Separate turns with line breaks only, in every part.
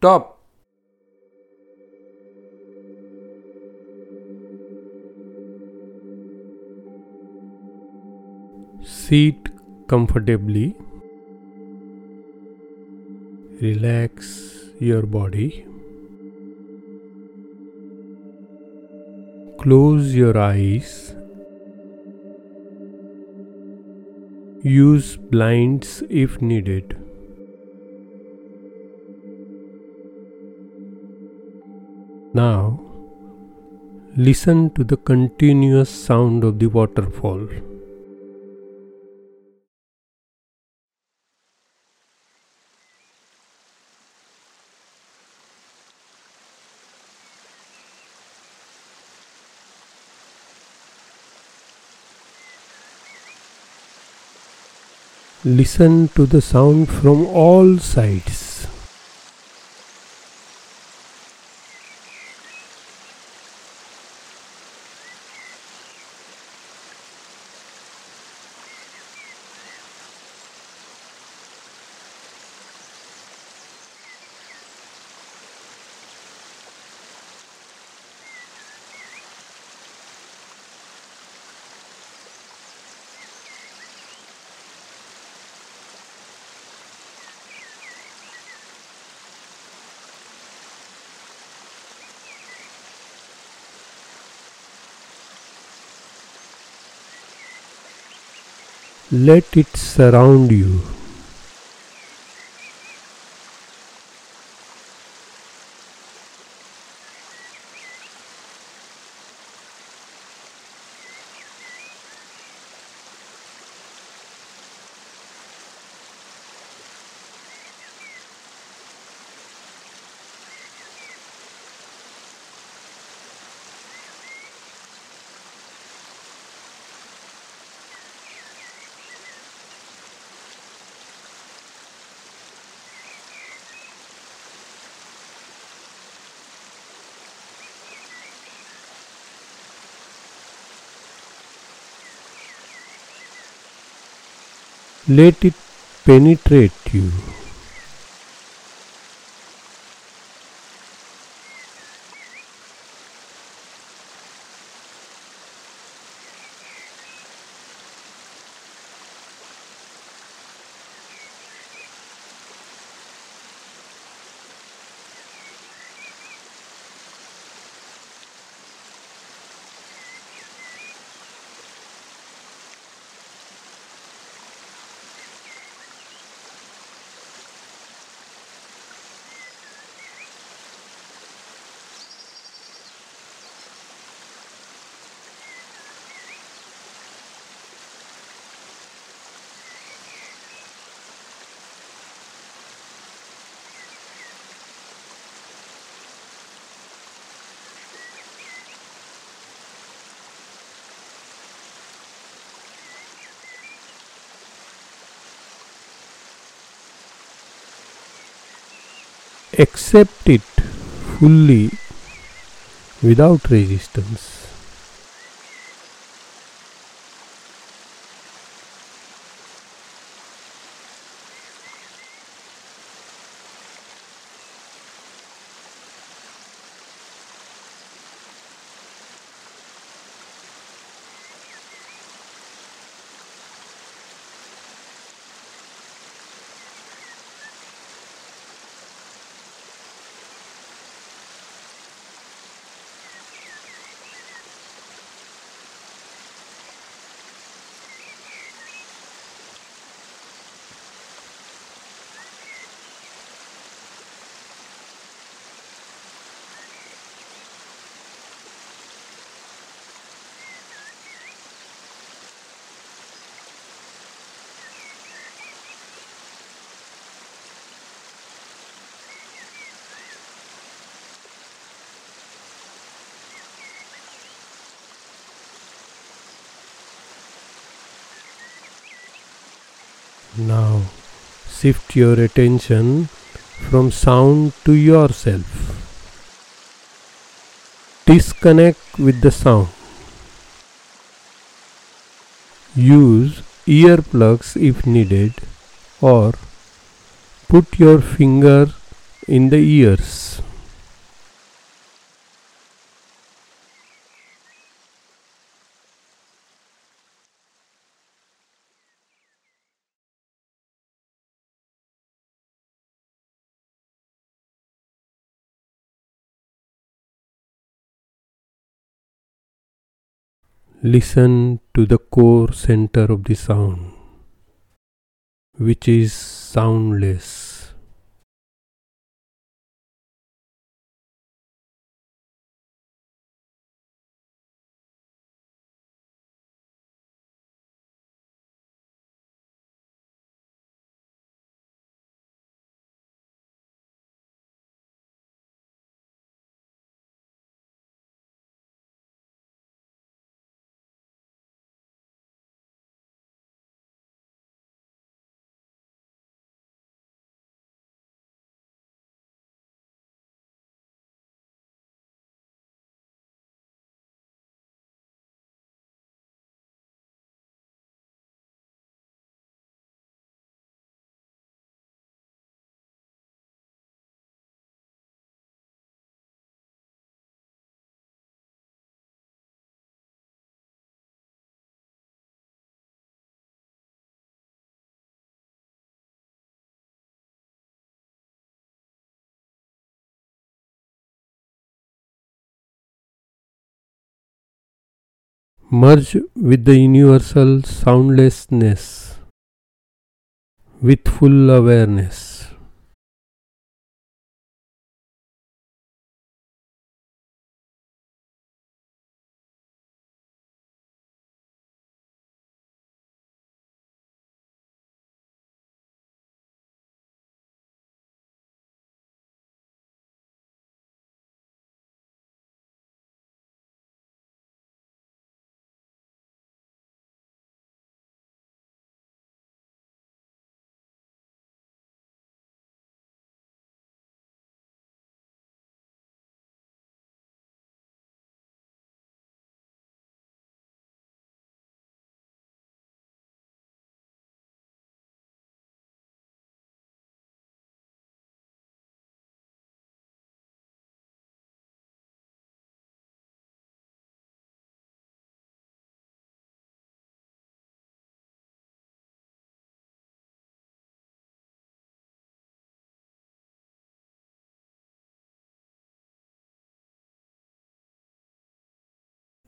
Stop! Sit comfortably. Relax your body. Close your eyes. Use blinds if needed. Now, listen to the continuous sound of the waterfall. Listen to the sound from all sides. Let it surround you. Let it penetrate you. Accept it fully without resistance. Now shift your attention from sound to yourself. Disconnect with the sound. Use earplugs if needed or put your finger in the ears. Listen to the core center of the sound, which is soundless. Merge with the universal soundlessness with full awareness.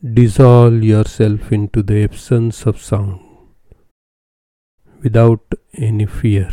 Dissolve yourself into the absence of sound without any fear.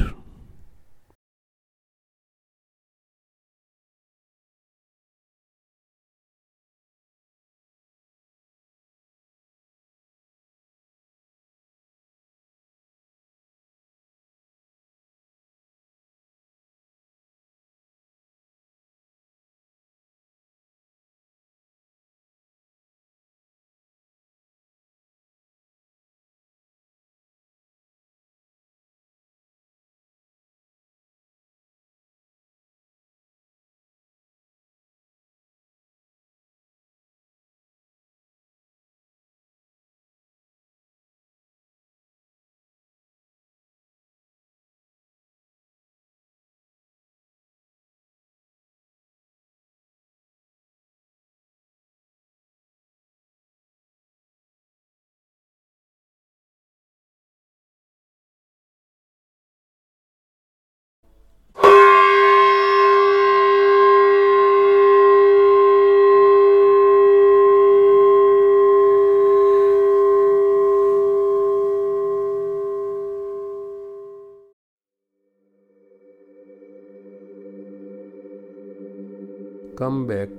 Come back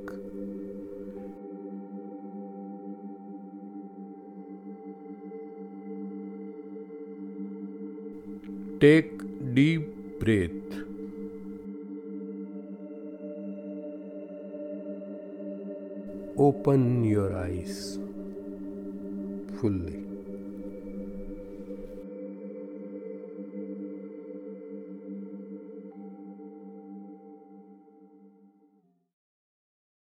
take deep breath open your eyes fully